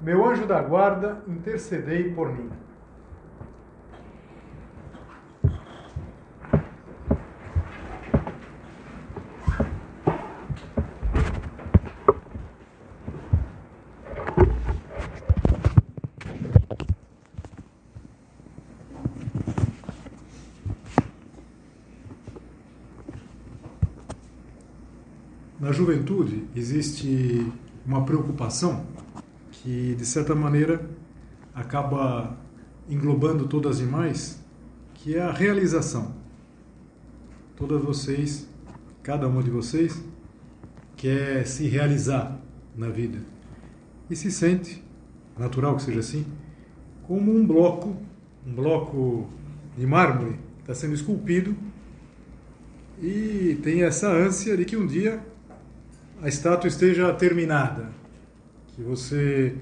meu anjo da guarda, intercedei por mim. Na juventude existe uma preocupação que, de certa maneira, acaba englobando todas as demais, que é a realização. Todas vocês, cada uma de vocês, quer se realizar na vida e se sente, natural que seja assim, como um bloco, um bloco de mármore está sendo esculpido e tem essa ânsia de que um dia a estátua esteja terminada, que você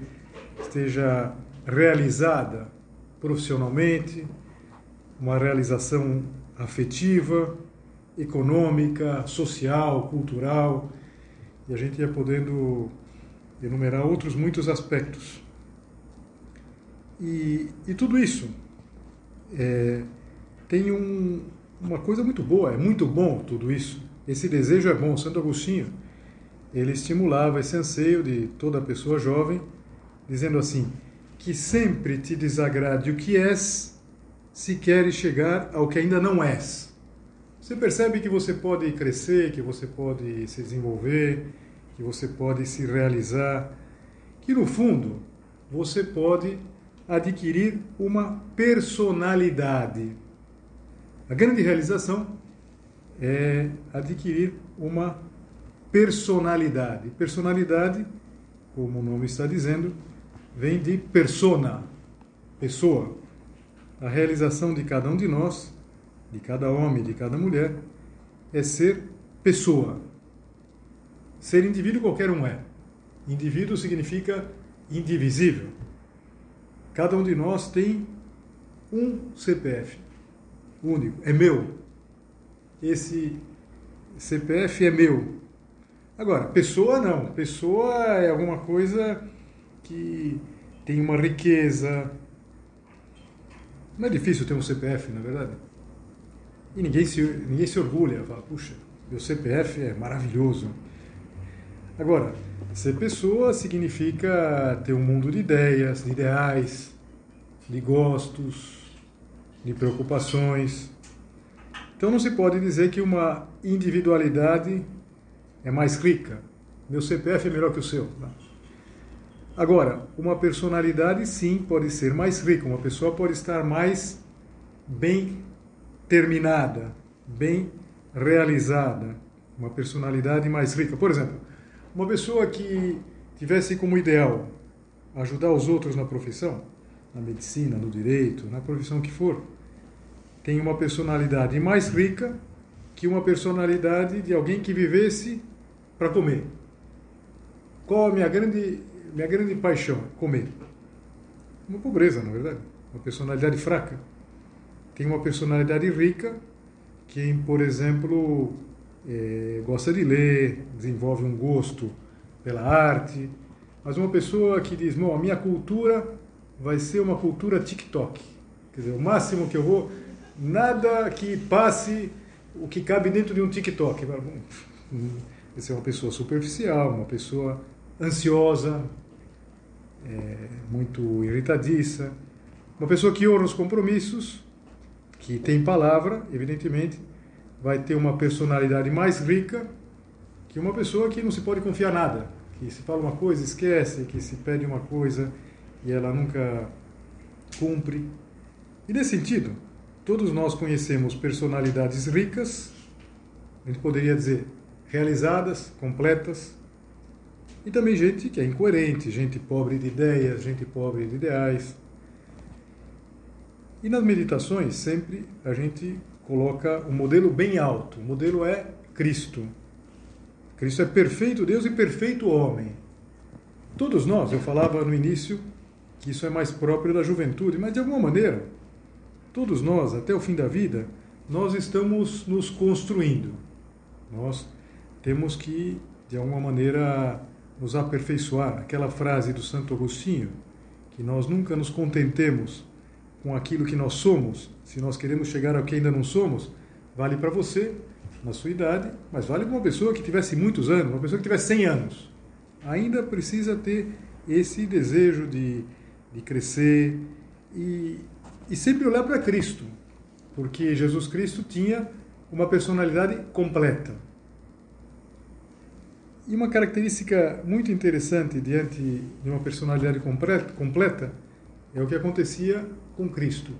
esteja realizada profissionalmente, uma realização afetiva, econômica, social, cultural, e a gente ia podendo enumerar outros muitos aspectos. E, e tudo isso é, tem um, uma coisa muito boa, é muito bom tudo isso. Esse desejo é bom. Santo Agostinho ele estimulava esse anseio de toda pessoa jovem, dizendo assim: que sempre te desagrade o que és, se queres chegar ao que ainda não és. Você percebe que você pode crescer, que você pode se desenvolver, que você pode se realizar, que no fundo você pode adquirir uma personalidade. A grande realização é adquirir uma personalidade. Personalidade, como o nome está dizendo, vem de persona, pessoa. A realização de cada um de nós, de cada homem, de cada mulher, é ser pessoa. Ser indivíduo qualquer um é. Indivíduo significa indivisível. Cada um de nós tem um CPF único, é meu. Esse CPF é meu, Agora, pessoa não. Pessoa é alguma coisa que tem uma riqueza. Não é difícil ter um CPF, na é verdade? E ninguém se, ninguém se orgulha, fala, puxa, meu CPF é maravilhoso. Agora, ser pessoa significa ter um mundo de ideias, de ideais, de gostos, de preocupações. Então não se pode dizer que uma individualidade é mais rica. Meu CPF é melhor que o seu. Agora, uma personalidade sim pode ser mais rica, uma pessoa pode estar mais bem terminada, bem realizada, uma personalidade mais rica. Por exemplo, uma pessoa que tivesse como ideal ajudar os outros na profissão, na medicina, no direito, na profissão que for, tem uma personalidade mais rica que uma personalidade de alguém que vivesse para comer. Qual a minha grande, minha grande paixão? Comer. Uma pobreza, na verdade. Uma personalidade fraca. Tem uma personalidade rica, quem, por exemplo, é, gosta de ler, desenvolve um gosto pela arte. Mas uma pessoa que diz, a minha cultura vai ser uma cultura TikTok. Quer dizer, o máximo que eu vou, nada que passe o que cabe dentro de um TikTok. Você é uma pessoa superficial, uma pessoa ansiosa, é, muito irritadiça, uma pessoa que honra os compromissos, que tem palavra, evidentemente, vai ter uma personalidade mais rica que uma pessoa que não se pode confiar nada, que se fala uma coisa esquece, que se pede uma coisa e ela nunca cumpre. E nesse sentido, todos nós conhecemos personalidades ricas, a gente poderia dizer realizadas, completas, E também gente que é incoerente, gente pobre de ideias, gente pobre de ideais. E nas meditações, sempre a gente coloca o um modelo bem alto. O modelo é Cristo. Cristo é perfeito Deus e perfeito homem. Todos nós, eu falava no início que isso é mais próprio da juventude, mas de alguma maneira, todos nós, até o fim da vida, nós estamos nos construindo. Nós temos que, de alguma maneira, nos aperfeiçoar. Aquela frase do Santo Agostinho, que nós nunca nos contentemos com aquilo que nós somos, se nós queremos chegar ao que ainda não somos, vale para você, na sua idade, mas vale para uma pessoa que tivesse muitos anos, uma pessoa que tivesse 100 anos. Ainda precisa ter esse desejo de, de crescer e, e sempre olhar para Cristo, porque Jesus Cristo tinha uma personalidade completa. E uma característica muito interessante diante de uma personalidade completa é o que acontecia com Cristo.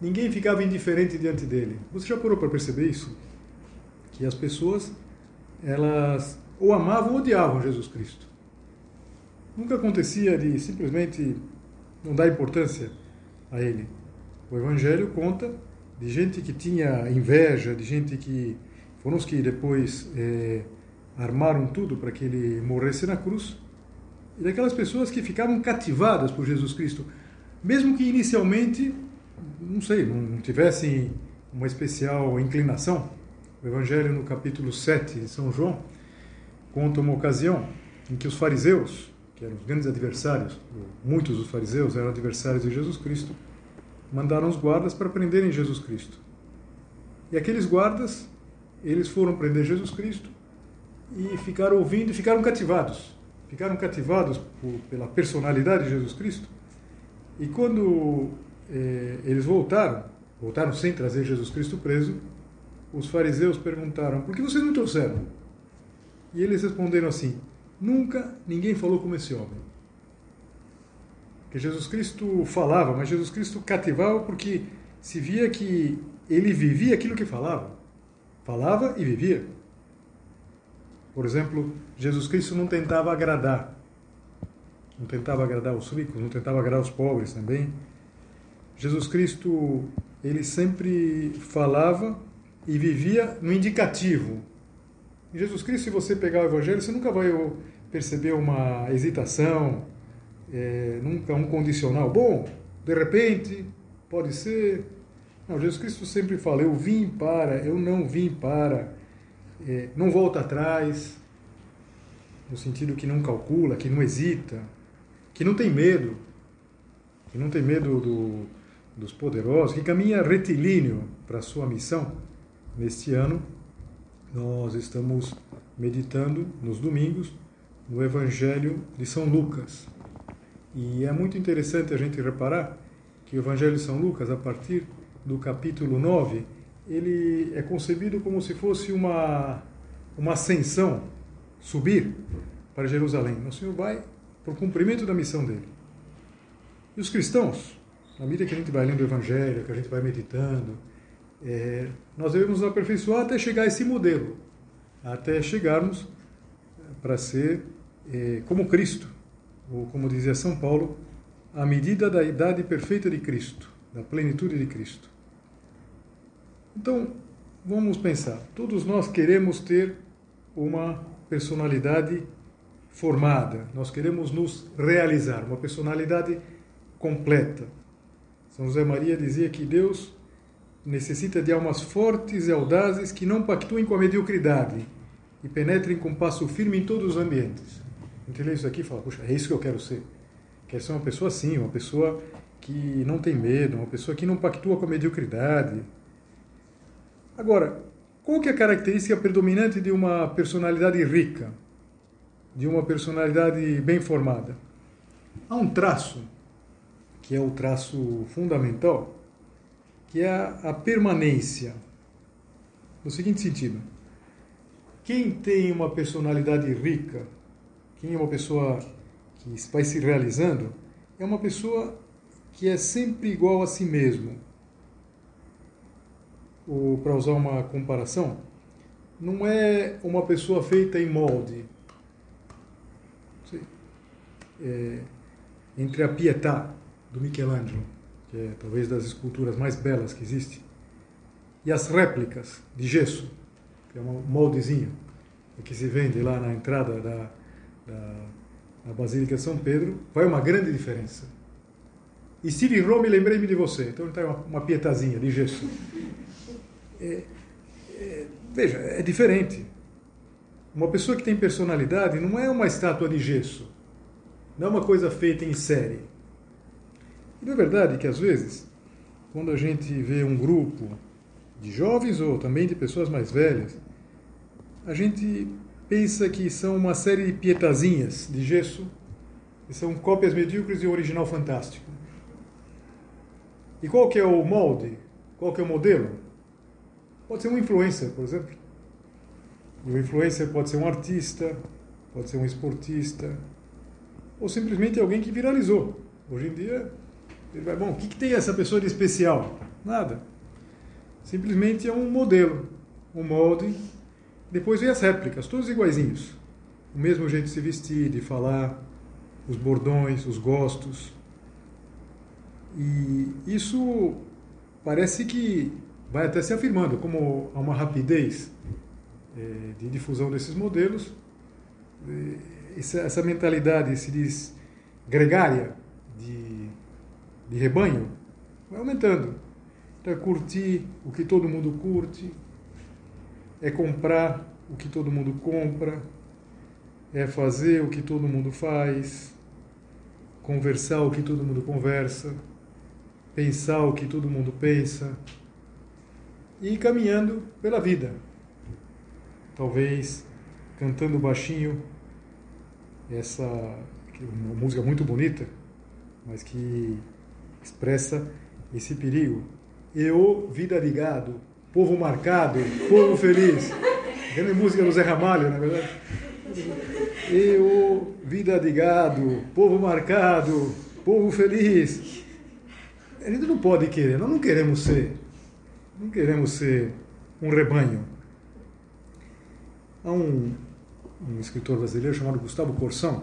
Ninguém ficava indiferente diante dele. Você já parou para perceber isso? Que as pessoas, elas ou amavam ou odiavam Jesus Cristo. Nunca acontecia de simplesmente não dar importância a ele. O Evangelho conta de gente que tinha inveja, de gente que foram os que depois é, armaram tudo para que ele morresse na cruz, e daquelas pessoas que ficavam cativadas por Jesus Cristo, mesmo que inicialmente, não sei, não tivessem uma especial inclinação. O Evangelho, no capítulo 7 de São João, conta uma ocasião em que os fariseus, que eram os grandes adversários, muitos dos fariseus eram adversários de Jesus Cristo, mandaram os guardas para prenderem Jesus Cristo. E aqueles guardas, eles foram prender Jesus Cristo e ficaram ouvindo e ficaram cativados. Ficaram cativados por, pela personalidade de Jesus Cristo. E quando eh, eles voltaram, voltaram sem trazer Jesus Cristo preso, os fariseus perguntaram: por que vocês não trouxeram? E eles responderam assim: nunca ninguém falou como esse homem. Que Jesus Cristo falava, mas Jesus Cristo cativava porque se via que ele vivia aquilo que falava. Falava e vivia. Por exemplo, Jesus Cristo não tentava agradar. Não tentava agradar os ricos, não tentava agradar os pobres também. Jesus Cristo, ele sempre falava e vivia no indicativo. Em Jesus Cristo, se você pegar o Evangelho, você nunca vai perceber uma hesitação, é, nunca um condicional. Bom, de repente, pode ser. Não, Jesus Cristo sempre fala: Eu vim para, eu não vim para é, não volta atrás, no sentido que não calcula, que não hesita, que não tem medo, que não tem medo do, dos poderosos, que caminha retilíneo para a sua missão. Neste ano, nós estamos meditando nos domingos no Evangelho de São Lucas. E é muito interessante a gente reparar que o Evangelho de São Lucas, a partir do capítulo 9, ele é concebido como se fosse uma, uma ascensão, subir para Jerusalém. O Senhor vai para o cumprimento da missão dele. E os cristãos, à medida que a gente vai lendo o Evangelho, que a gente vai meditando, é, nós devemos nos aperfeiçoar até chegar a esse modelo, até chegarmos para ser é, como Cristo, ou como dizia São Paulo, à medida da idade perfeita de Cristo, da plenitude de Cristo. Então, vamos pensar. Todos nós queremos ter uma personalidade formada, nós queremos nos realizar, uma personalidade completa. São José Maria dizia que Deus necessita de almas fortes e audazes que não pactuem com a mediocridade e penetrem com passo firme em todos os ambientes. A gente lê isso aqui e fala, puxa, é isso que eu quero ser. Quero ser uma pessoa assim, uma pessoa que não tem medo, uma pessoa que não pactua com a mediocridade, Agora, qual que é a característica predominante de uma personalidade rica, de uma personalidade bem formada? Há um traço, que é o traço fundamental, que é a permanência. No seguinte sentido, quem tem uma personalidade rica, quem é uma pessoa que vai se realizando, é uma pessoa que é sempre igual a si mesmo, para usar uma comparação, não é uma pessoa feita em molde. é, entre a Pietà do Michelangelo, que é talvez das esculturas mais belas que existe, e as réplicas de gesso, que é um moldezinho que se vende lá na entrada da, da, da Basílica de São Pedro, vai uma grande diferença. E estive em Roma e lembrei-me de você. Então está uma, uma pietazinha de gesso. É, é, veja, é diferente. Uma pessoa que tem personalidade não é uma estátua de gesso. Não é uma coisa feita em série. E não é verdade que às vezes, quando a gente vê um grupo de jovens ou também de pessoas mais velhas, a gente pensa que são uma série de pietazinhas de gesso, que são cópias medíocres um original fantástico. E qual que é o molde? Qual que é o modelo? Pode ser um influencer, por exemplo. E o influencer pode ser um artista, pode ser um esportista, ou simplesmente alguém que viralizou. Hoje em dia, ele vai, bom, o que, que tem essa pessoa de especial? Nada. Simplesmente é um modelo, um molde. Depois vem as réplicas, todos iguaizinhos. O mesmo jeito de se vestir, de falar, os bordões, os gostos. E isso parece que vai até se afirmando, como há uma rapidez é, de difusão desses modelos, essa, essa mentalidade se diz gregária, de, de rebanho, vai aumentando. Então é curtir o que todo mundo curte, é comprar o que todo mundo compra, é fazer o que todo mundo faz, conversar o que todo mundo conversa pensar o que todo mundo pensa e caminhando pela vida. Talvez cantando baixinho essa uma música muito bonita, mas que expressa esse perigo. Eu, vida ligado, povo marcado, povo feliz. Grande música do Zé Ramalho, na verdade. Eu, vida ligado, povo marcado, povo feliz a gente não pode querer, nós não queremos ser, não queremos ser um rebanho. Há um, um escritor brasileiro chamado Gustavo Corsão,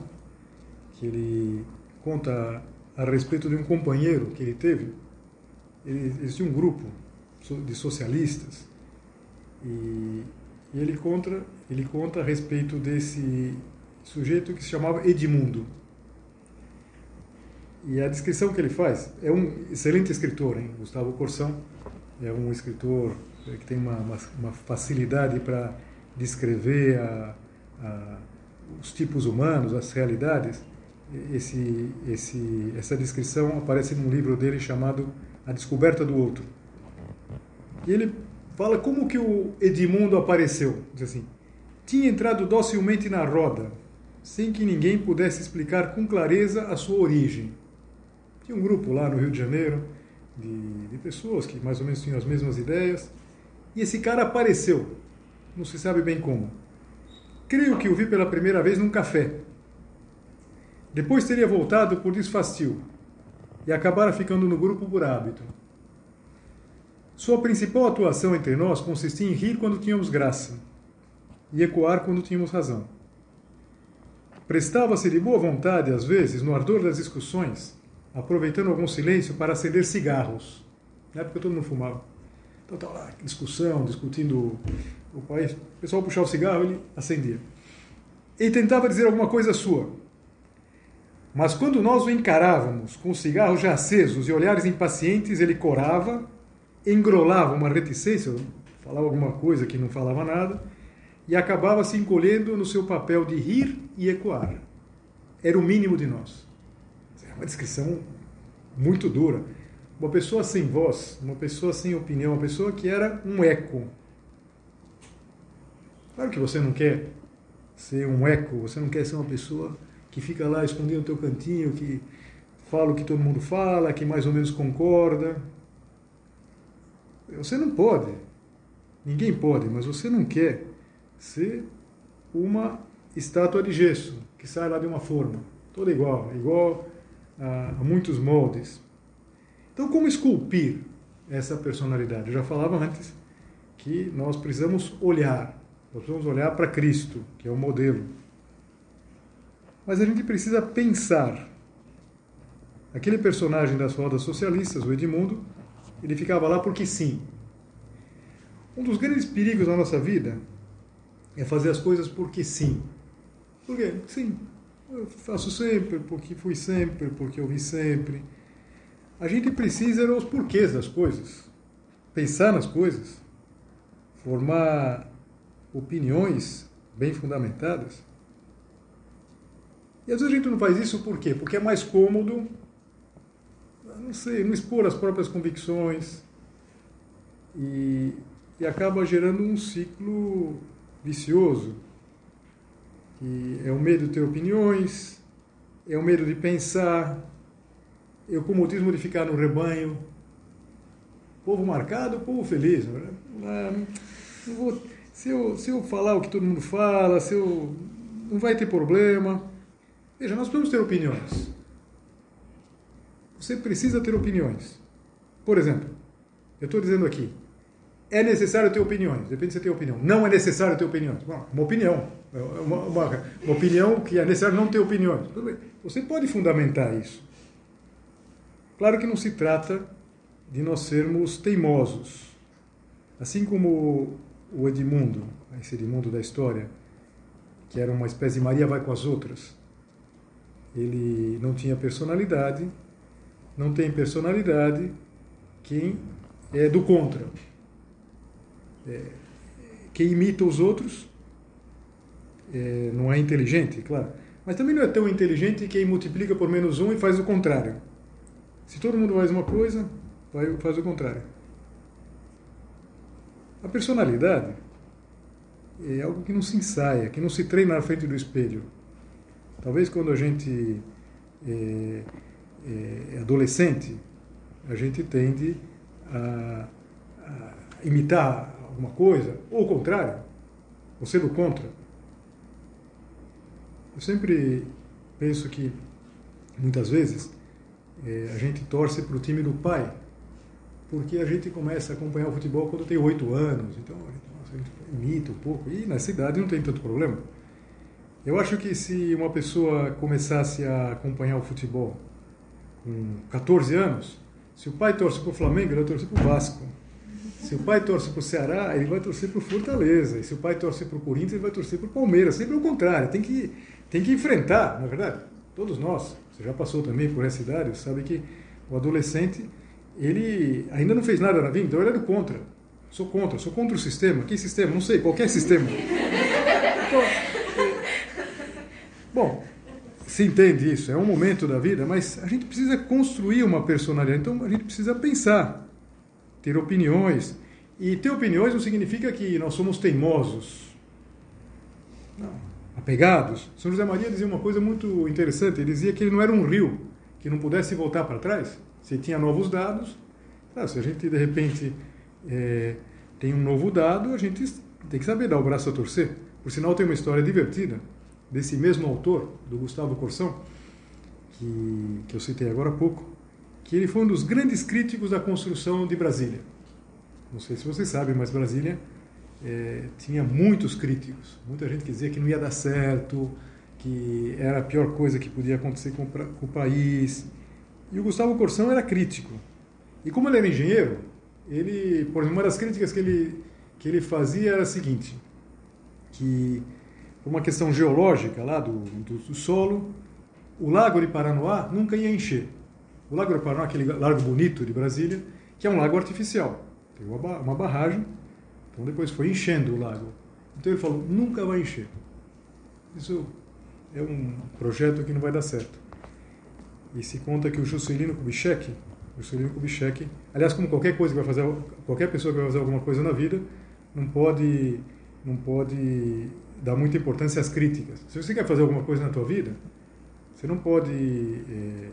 que ele conta a respeito de um companheiro que ele teve. Ele, existia um grupo de socialistas e, e ele conta ele conta a respeito desse sujeito que se chamava Edmundo. E a descrição que ele faz é um excelente escritor, hein? Gustavo Corsão é um escritor que tem uma, uma, uma facilidade para descrever a, a, os tipos humanos, as realidades. Esse, esse, essa descrição aparece num livro dele chamado A Descoberta do Outro. E ele fala como que o Edmundo apareceu. Diz assim: tinha entrado docilmente na roda, sem que ninguém pudesse explicar com clareza a sua origem. Tinha um grupo lá no Rio de Janeiro de, de pessoas que mais ou menos tinham as mesmas ideias. E esse cara apareceu, não se sabe bem como. Creio que o vi pela primeira vez num café. Depois teria voltado por desfastio e acabara ficando no grupo por hábito. Sua principal atuação entre nós consistia em rir quando tínhamos graça e ecoar quando tínhamos razão. Prestava-se de boa vontade, às vezes, no ardor das discussões, aproveitando algum silêncio para acender cigarros. Na época todo mundo fumava. Então estava lá, discussão, discutindo o país. O pessoal puxava o cigarro, ele acendia. E tentava dizer alguma coisa sua. Mas quando nós o encarávamos com os cigarros já acesos e olhares impacientes, ele corava, engrolava uma reticência, falava alguma coisa que não falava nada, e acabava se encolhendo no seu papel de rir e ecoar. Era o mínimo de nós uma descrição muito dura. Uma pessoa sem voz, uma pessoa sem opinião, uma pessoa que era um eco. Claro que você não quer ser um eco, você não quer ser uma pessoa que fica lá escondendo no teu cantinho, que fala o que todo mundo fala, que mais ou menos concorda. Você não pode, ninguém pode, mas você não quer ser uma estátua de gesso que sai lá de uma forma, toda igual, igual a, muitos moldes. Então, como esculpir essa personalidade? Eu já falava antes que nós precisamos olhar, nós precisamos olhar para Cristo, que é o modelo. mas a gente precisa pensar. Aquele personagem das rodas socialistas, o Edmundo, ele ficava lá porque sim. Um dos grandes perigos na nossa vida é fazer as coisas porque sim. Por quê? Sim. Eu faço sempre, porque fui sempre, porque eu vi sempre. A gente precisa ver os porquês das coisas, pensar nas coisas, formar opiniões bem fundamentadas. E às vezes a gente não faz isso por quê? Porque é mais cômodo, não sei, não expor as próprias convicções e, e acaba gerando um ciclo vicioso é o medo de ter opiniões, é o medo de pensar, é o comodismo de ficar no rebanho. Povo marcado, povo feliz. Não, não vou, se, eu, se eu falar o que todo mundo fala, se eu, não vai ter problema. Veja, nós podemos ter opiniões. Você precisa ter opiniões. Por exemplo, eu estou dizendo aqui, é necessário ter opiniões. Depende se você tem opinião. Não é necessário ter opiniões. Bom, uma opinião. É uma, uma, uma, opinião que é necessário não ter opiniões. Você pode fundamentar isso. Claro que não se trata de nós sermos teimosos. Assim como o Edmundo, esse Edmundo da história, que era uma espécie de Maria vai com as outras, ele não tinha personalidade, não tem personalidade quem é do contra é, quem imita os outros é, não é inteligente, claro. Mas também não é tão inteligente quem multiplica por menos um e faz o contrário. Se todo mundo faz uma coisa, vai, faz o contrário. A personalidade é algo que não se ensaia, que não se treina na frente do espelho. Talvez quando a gente é, é, é adolescente, a gente tende a, a imitar alguma coisa, ou o contrário, ou sendo contra. Eu sempre penso que, muitas vezes, é, a gente torce para o time do pai, porque a gente começa a acompanhar o futebol quando tem oito anos, então a gente, nossa, a gente imita um pouco, e nessa idade não tem tanto problema. Eu acho que se uma pessoa começasse a acompanhar o futebol com 14 anos, se o pai torce para o Flamengo, ele vai torcer para o Vasco. Se o pai torce para o Ceará, ele vai torcer para o Fortaleza. E se o pai torce para o Corinthians, ele vai torcer para o Palmeiras. Sempre o contrário. Tem que, tem que enfrentar, na é verdade. Todos nós, você já passou também por essa idade, sabe que o adolescente, ele ainda não fez nada na vida, então ele é do contra. Sou contra, sou contra o sistema. Que sistema? Não sei, qualquer sistema. Então, é... Bom, se entende isso, é um momento da vida, mas a gente precisa construir uma personalidade, então a gente precisa pensar ter opiniões. E ter opiniões não significa que nós somos teimosos, não, apegados. São José Maria dizia uma coisa muito interessante: ele dizia que ele não era um rio que não pudesse voltar para trás. Se tinha novos dados, ah, se a gente de repente é, tem um novo dado, a gente tem que saber dar o braço a torcer. Por sinal, tem uma história divertida desse mesmo autor, do Gustavo Corsão, que, que eu citei agora há pouco, que ele foi um dos grandes críticos da construção de Brasília. Não sei se vocês sabem, mas Brasília é, tinha muitos críticos. Muita gente que dizia que não ia dar certo, que era a pior coisa que podia acontecer com, o país. E o Gustavo Corsão era crítico. E como ele era engenheiro, ele, por exemplo, uma das críticas que ele, que ele fazia era a seguinte, que por uma questão geológica lá do, do, do solo, o lago de Paranoá nunca ia encher. O Lago do Paraná, aquele lago bonito de Brasília, que é um lago artificial. Tem uma, barragem, então depois foi enchendo o lago. Então ele falou, nunca vai encher. Isso é um projeto que não vai dar certo. E se conta que o Juscelino Kubitschek, Juscelino Kubitschek, aliás, como qualquer coisa que vai fazer, qualquer pessoa que vai fazer alguma coisa na vida, não pode, não pode dar muita importância às críticas. Se você quer fazer alguma coisa na tua vida, você não pode é,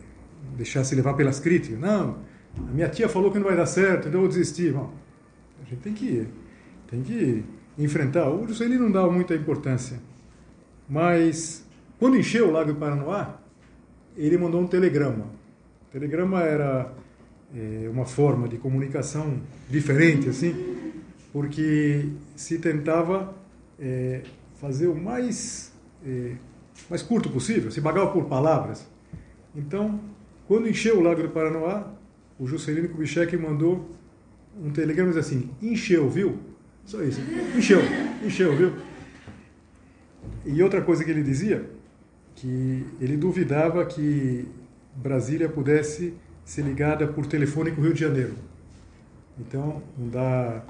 deixar se levar pelas críticas. Não, a minha tia falou que não vai dar certo, então eu vou desistir. Bom, a gente tem que, tem que enfrentar. O ele não dá muita importância. Mas quando encheu o Lago Paranoá, ele mandou um telegrama. O telegrama era é, uma forma de comunicação diferente, assim, porque se tentava é, fazer o mais é, mais curto possível, se bagava por palavras. Então, quando encheu o Lago do Paranoá, o Juscelino Kubitschek mandou um telegrama diz assim: encheu, viu? Só isso. Encheu, encheu, viu? E outra coisa que ele dizia, que ele duvidava que Brasília pudesse ser ligada por telefone com o Rio de Janeiro. Então, não dá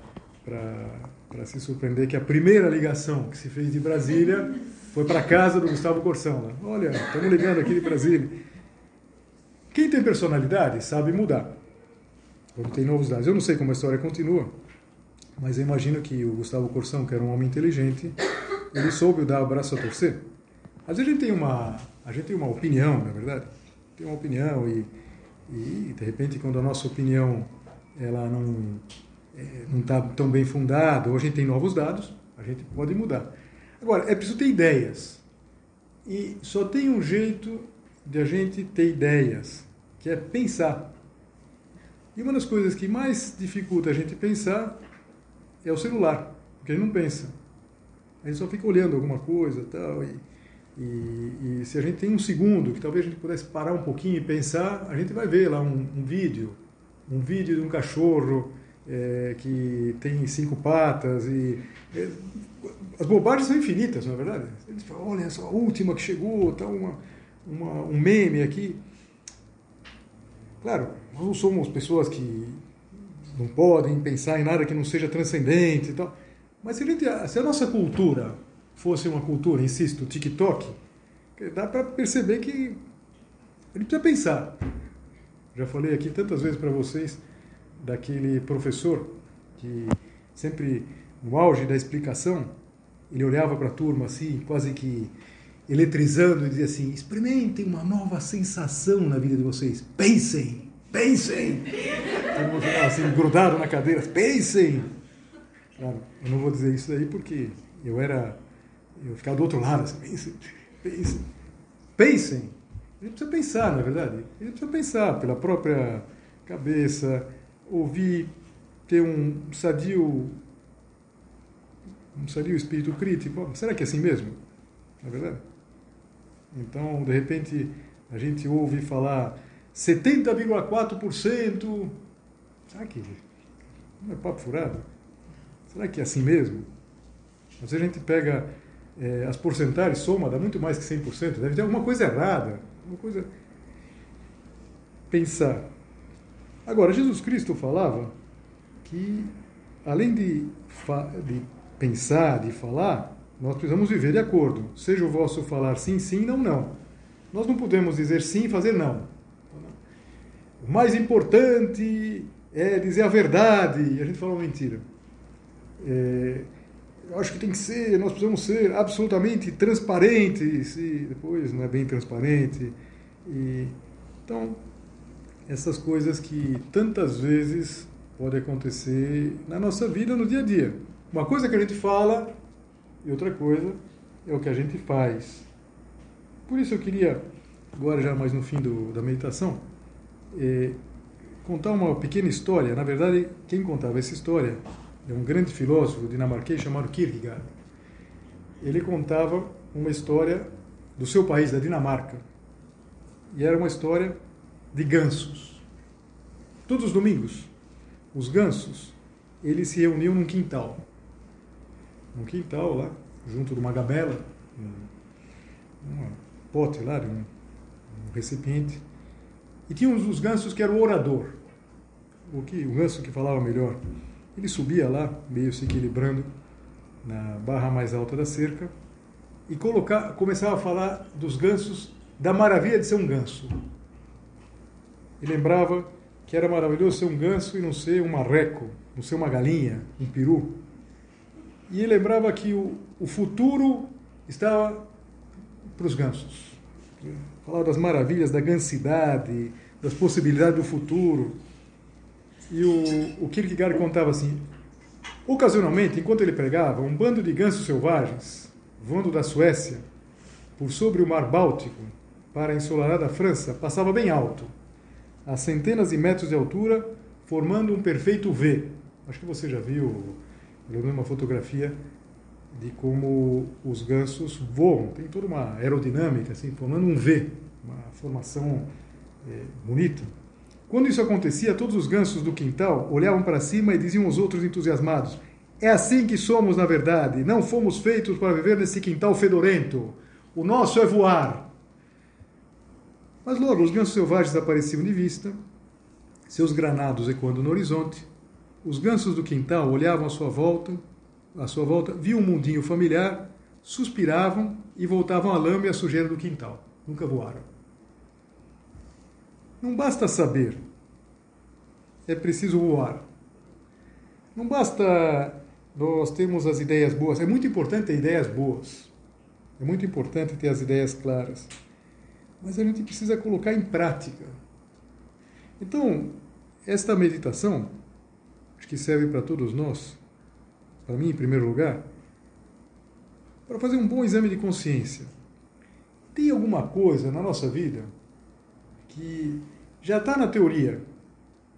para se surpreender que a primeira ligação que se fez de Brasília foi para casa do Gustavo Corsão. Né? Olha, estamos ligando aqui de Brasília. Quem tem personalidade sabe mudar quando tem novos dados. Eu não sei como a história continua, mas eu imagino que o Gustavo Corsão, que era um homem inteligente, ele soube dar o braço a torcer. Às vezes a gente tem uma, a gente tem uma opinião, na é verdade, tem uma opinião e, e de repente quando a nossa opinião ela não é, não está tão bem fundada, ou a gente tem novos dados, a gente pode mudar. Agora, é preciso ter ideias. E só tem um jeito de a gente ter ideias, que é pensar. E uma das coisas que mais dificulta a gente pensar é o celular, porque a gente não pensa. A gente só fica olhando alguma coisa tal, e, e, e se a gente tem um segundo, que talvez a gente pudesse parar um pouquinho e pensar, a gente vai ver lá um, um vídeo, um vídeo de um cachorro é, que tem cinco patas e é, as bobagens são infinitas, não é verdade? Eles falam, olha só, a última que chegou, tá uma, uma, um meme aqui. Claro, não somos pessoas que não podem pensar em nada que não seja transcendente e tal. Mas se a, nossa cultura fosse uma cultura, insisto, TikTok, dá para perceber que gente precisa pensar. Já falei aqui tantas vezes para vocês daquele professor que sempre no auge da explicação ele olhava para a turma assim, quase que eletrizando e dizia assim: experimentem uma nova sensação na vida de vocês. Pensem, pensem. Todo mundo ficava assim, grudado na cadeira: pensem. Claro, eu não vou dizer isso daí porque eu era. Eu ficava do outro lado, assim, pensem, pensem. Pensem. Ele precisa pensar, na é verdade. Ele precisa pensar pela própria cabeça, ouvir, ter um sadio, um sadio espírito crítico. Será que é assim mesmo? Não é verdade? Então, de repente, a gente ouve falar 70,4%. Será que não é papo furado? Será que é assim mesmo? Vezes a gente pega é, as porcentagens, soma, dá muito mais que 100%. Deve ter alguma coisa errada. Alguma coisa... Pensar. Agora, Jesus Cristo falava que, além de, de pensar, de falar, nós precisamos viver de acordo. Seja o vosso falar sim, sim, não, não. Nós não podemos dizer sim e fazer não. O mais importante é dizer a verdade. E a gente fala uma mentira. É, eu acho que tem que ser, nós precisamos ser absolutamente transparentes. E depois não é bem transparente. E, então, essas coisas que tantas vezes podem acontecer na nossa vida, no dia a dia. Uma coisa que a gente fala e outra coisa é o que a gente faz. Por isso eu queria, agora já mais no fim do, da meditação, é, contar uma pequena história. Na verdade, quem contava essa história é um grande filósofo dinamarquês chamado Kierkegaard. Ele contava uma história do seu país, da Dinamarca. E era uma história de gansos. Todos os domingos, os gansos, eles se reuniam num quintal. Num quintal lá, junto de uma gabela, um, um pote lá, um, um recipiente. E tinha uns dos gansos que era o orador, o, que, o ganso que falava melhor. Ele subia lá, meio se equilibrando na barra mais alta da cerca, e colocar, começava a falar dos gansos, da maravilha de ser um ganso e lembrava que era maravilhoso ser um ganso e não ser um marreco, não ser uma galinha, um peru. E lembrava que o, o futuro estava para os gansos. Falava das maravilhas da gansidade, das possibilidades do futuro. E o, o Kierkegaard contava assim: ocasionalmente, enquanto ele pregava, um bando de gansos selvagens, voando da Suécia por sobre o mar Báltico para a ensolarada França, passava bem alto a centenas de metros de altura, formando um perfeito V. Acho que você já viu, menos uma fotografia de como os gansos voam. Tem toda uma aerodinâmica, assim, formando um V, uma formação é, bonita. Quando isso acontecia, todos os gansos do quintal olhavam para cima e diziam aos outros entusiasmados: É assim que somos, na verdade. Não fomos feitos para viver nesse quintal fedorento. O nosso é voar. Mas logo os gansos selvagens apareciam de vista, seus granados ecoando no horizonte. Os gansos do quintal olhavam à sua volta, à sua volta, viam um mundinho familiar, suspiravam e voltavam à lama e à sujeira do quintal. Nunca voaram. Não basta saber, é preciso voar. Não basta nós termos as ideias boas, é muito importante ter ideias boas. É muito importante ter as ideias claras. Mas a gente precisa colocar em prática. Então, esta meditação, que serve para todos nós, para mim em primeiro lugar, para fazer um bom exame de consciência. Tem alguma coisa na nossa vida que já está na teoria,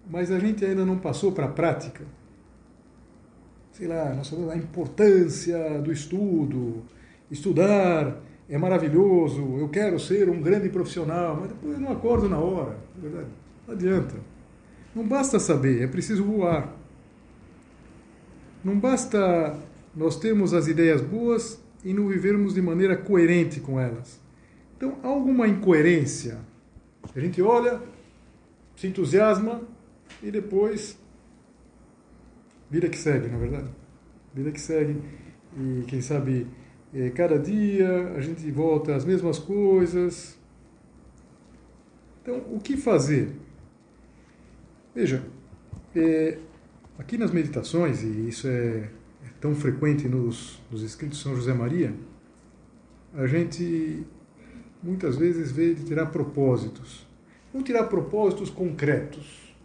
mas a gente ainda não passou para a prática. Sei lá, nós falamos a importância do estudo, estudar é maravilhoso, eu quero ser um grande profissional, mas depois eu não acordo na hora, é verdade? Não adianta. Não basta saber, é preciso voar. Não basta nós termos as ideias boas e não vivermos de maneira coerente com elas. Então, há alguma incoerência. A gente olha, se entusiasma e depois vida que segue, na é verdade. Vida que segue e quem sabe é, cada dia a gente volta às mesmas coisas. Então, o que fazer? Veja, é, aqui nas meditações, e isso é, é tão frequente nos, nos escritos de São José Maria, a gente muitas vezes vê de tirar propósitos. Vamos tirar propósitos concretos.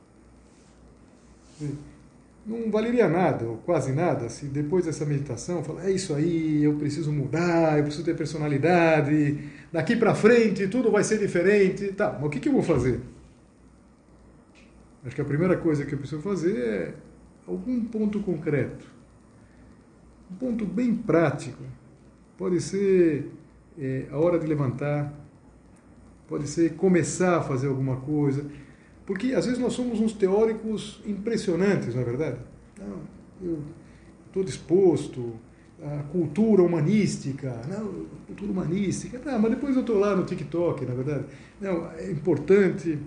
Não valeria nada, ou quase nada, se depois dessa meditação falar, é isso aí, eu preciso mudar, eu preciso ter personalidade, daqui para frente tudo vai ser diferente. Tá, mas o que, que eu vou fazer? Acho que a primeira coisa que eu preciso fazer é algum ponto concreto. Um ponto bem prático. Pode ser é, a hora de levantar, pode ser começar a fazer alguma coisa. Porque às vezes nós somos uns teóricos impressionantes, não é verdade? Não, eu estou disposto, a cultura humanística, não, cultura humanística, não, mas depois eu estou lá no TikTok, na é verdade. Não, é importante,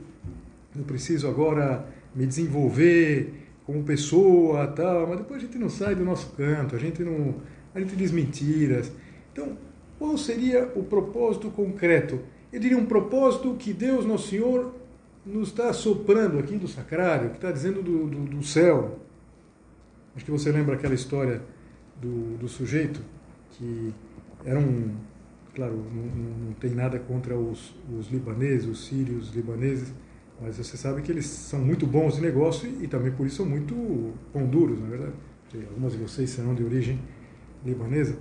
eu preciso agora me desenvolver como pessoa, tal, mas depois a gente não sai do nosso canto, a gente não, a gente diz mentiras. Então, qual seria o propósito concreto? eu diria, um propósito que Deus, Nosso Senhor, nos está soprando aqui do sacrário, que está dizendo do, do, do, céu. Acho que você lembra aquela história do, do sujeito que era um. Claro, não, não tem nada contra os, os libaneses, os sírios libaneses, mas você sabe que eles são muito bons de negócio e, e também por isso são muito pão duros, na é verdade. Algumas de vocês serão de origem libanesa,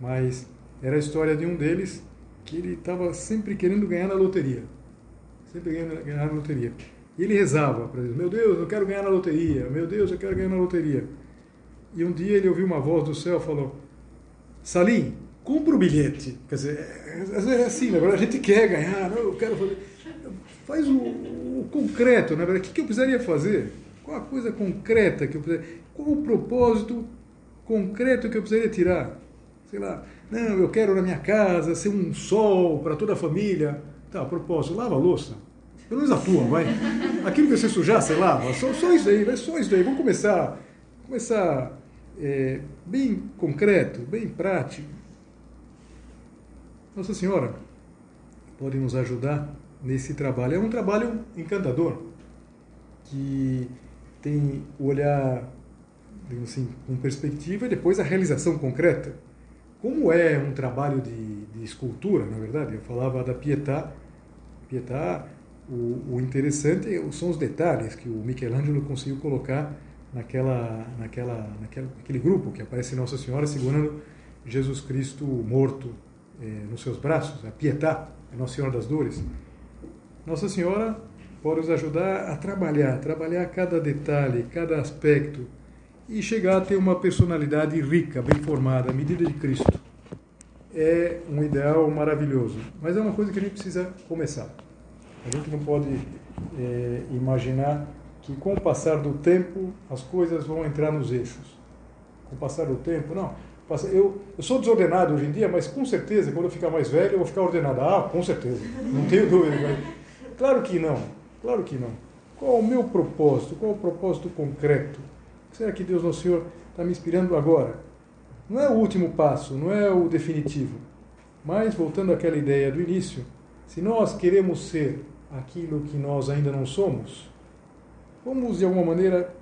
mas era a história de um deles que ele estava sempre querendo ganhar na loteria. Sempre querendo ganhar na loteria. E ele rezava para Deus: Meu Deus, eu quero ganhar na loteria. Meu Deus, eu quero ganhar na loteria. E um dia ele ouviu uma voz do céu falou: Salim, compra o bilhete. Quer dizer, é, é assim, na verdade a gente quer ganhar, eu quero fazer. Faz o, concreto, na verdade. O que, eu precisaria fazer? Qual a coisa concreta que eu precisaria. Qual o propósito concreto que eu precisaria tirar? Sei lá, não, eu quero na minha casa ser um sol para toda a família. Tá, propósito, lava a louça. Pelo menos a tua, vai. Aquilo que você sujar, você lava. Só, só isso aí, vai só isso aí. Vamos começar, começar é, bem concreto, bem prático. Nossa Senhora pode nos ajudar nesse trabalho. É um trabalho encantador, que tem o olhar, digamos assim, com perspectiva e depois a realização concreta. Como é um trabalho de, de escultura, na verdade, eu falava da Pietà. Pietà, o, o interessante são os detalhes que o Michelangelo conseguiu colocar naquela, naquela, naquela, naquele grupo que aparece Nossa Senhora segurando Jesus Cristo morto é, nos seus braços, a Pietà, a Nossa Senhora das Dores. Nossa Senhora pode nos ajudar a trabalhar, trabalhar cada detalhe, cada aspecto e chegar a ter uma personalidade rica, bem formada, à medida de Cristo. É um ideal maravilhoso, mas é uma coisa que a gente precisa começar. A gente não pode é, imaginar que com o passar do tempo as coisas vão entrar nos eixos. Com o passar do tempo, não. Eu, eu sou desordenado hoje em dia, mas com certeza, quando eu ficar mais velho, eu vou ficar ordenado. Ah, com certeza, não tenho dúvida. Mas... Claro que não, claro que não. Qual o meu propósito? Qual o propósito concreto? Será que Deus, nosso Senhor, está me inspirando agora? Não é o último passo, não é o definitivo. Mas, voltando àquela ideia do início, se nós queremos ser aquilo que nós ainda não somos, vamos de alguma maneira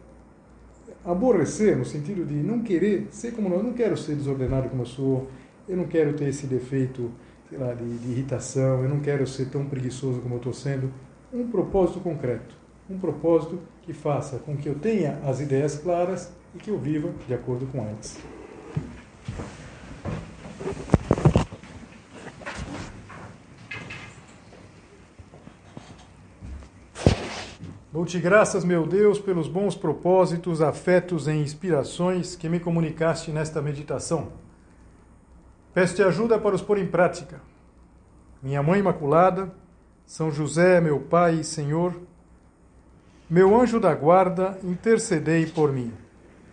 aborrecer, no sentido de não querer ser como nós. Eu não quero ser desordenado como eu sou, eu não quero ter esse defeito sei lá, de, de irritação, eu não quero ser tão preguiçoso como eu estou sendo. Um propósito concreto, um propósito que faça com que eu tenha as ideias claras e que eu viva de acordo com elas. Dou-te graças, meu Deus, pelos bons propósitos, afetos e inspirações que me comunicaste nesta meditação. Peço-te ajuda para os pôr em prática. Minha Mãe Imaculada, São José, meu Pai e Senhor, meu anjo da guarda, intercedei por mim.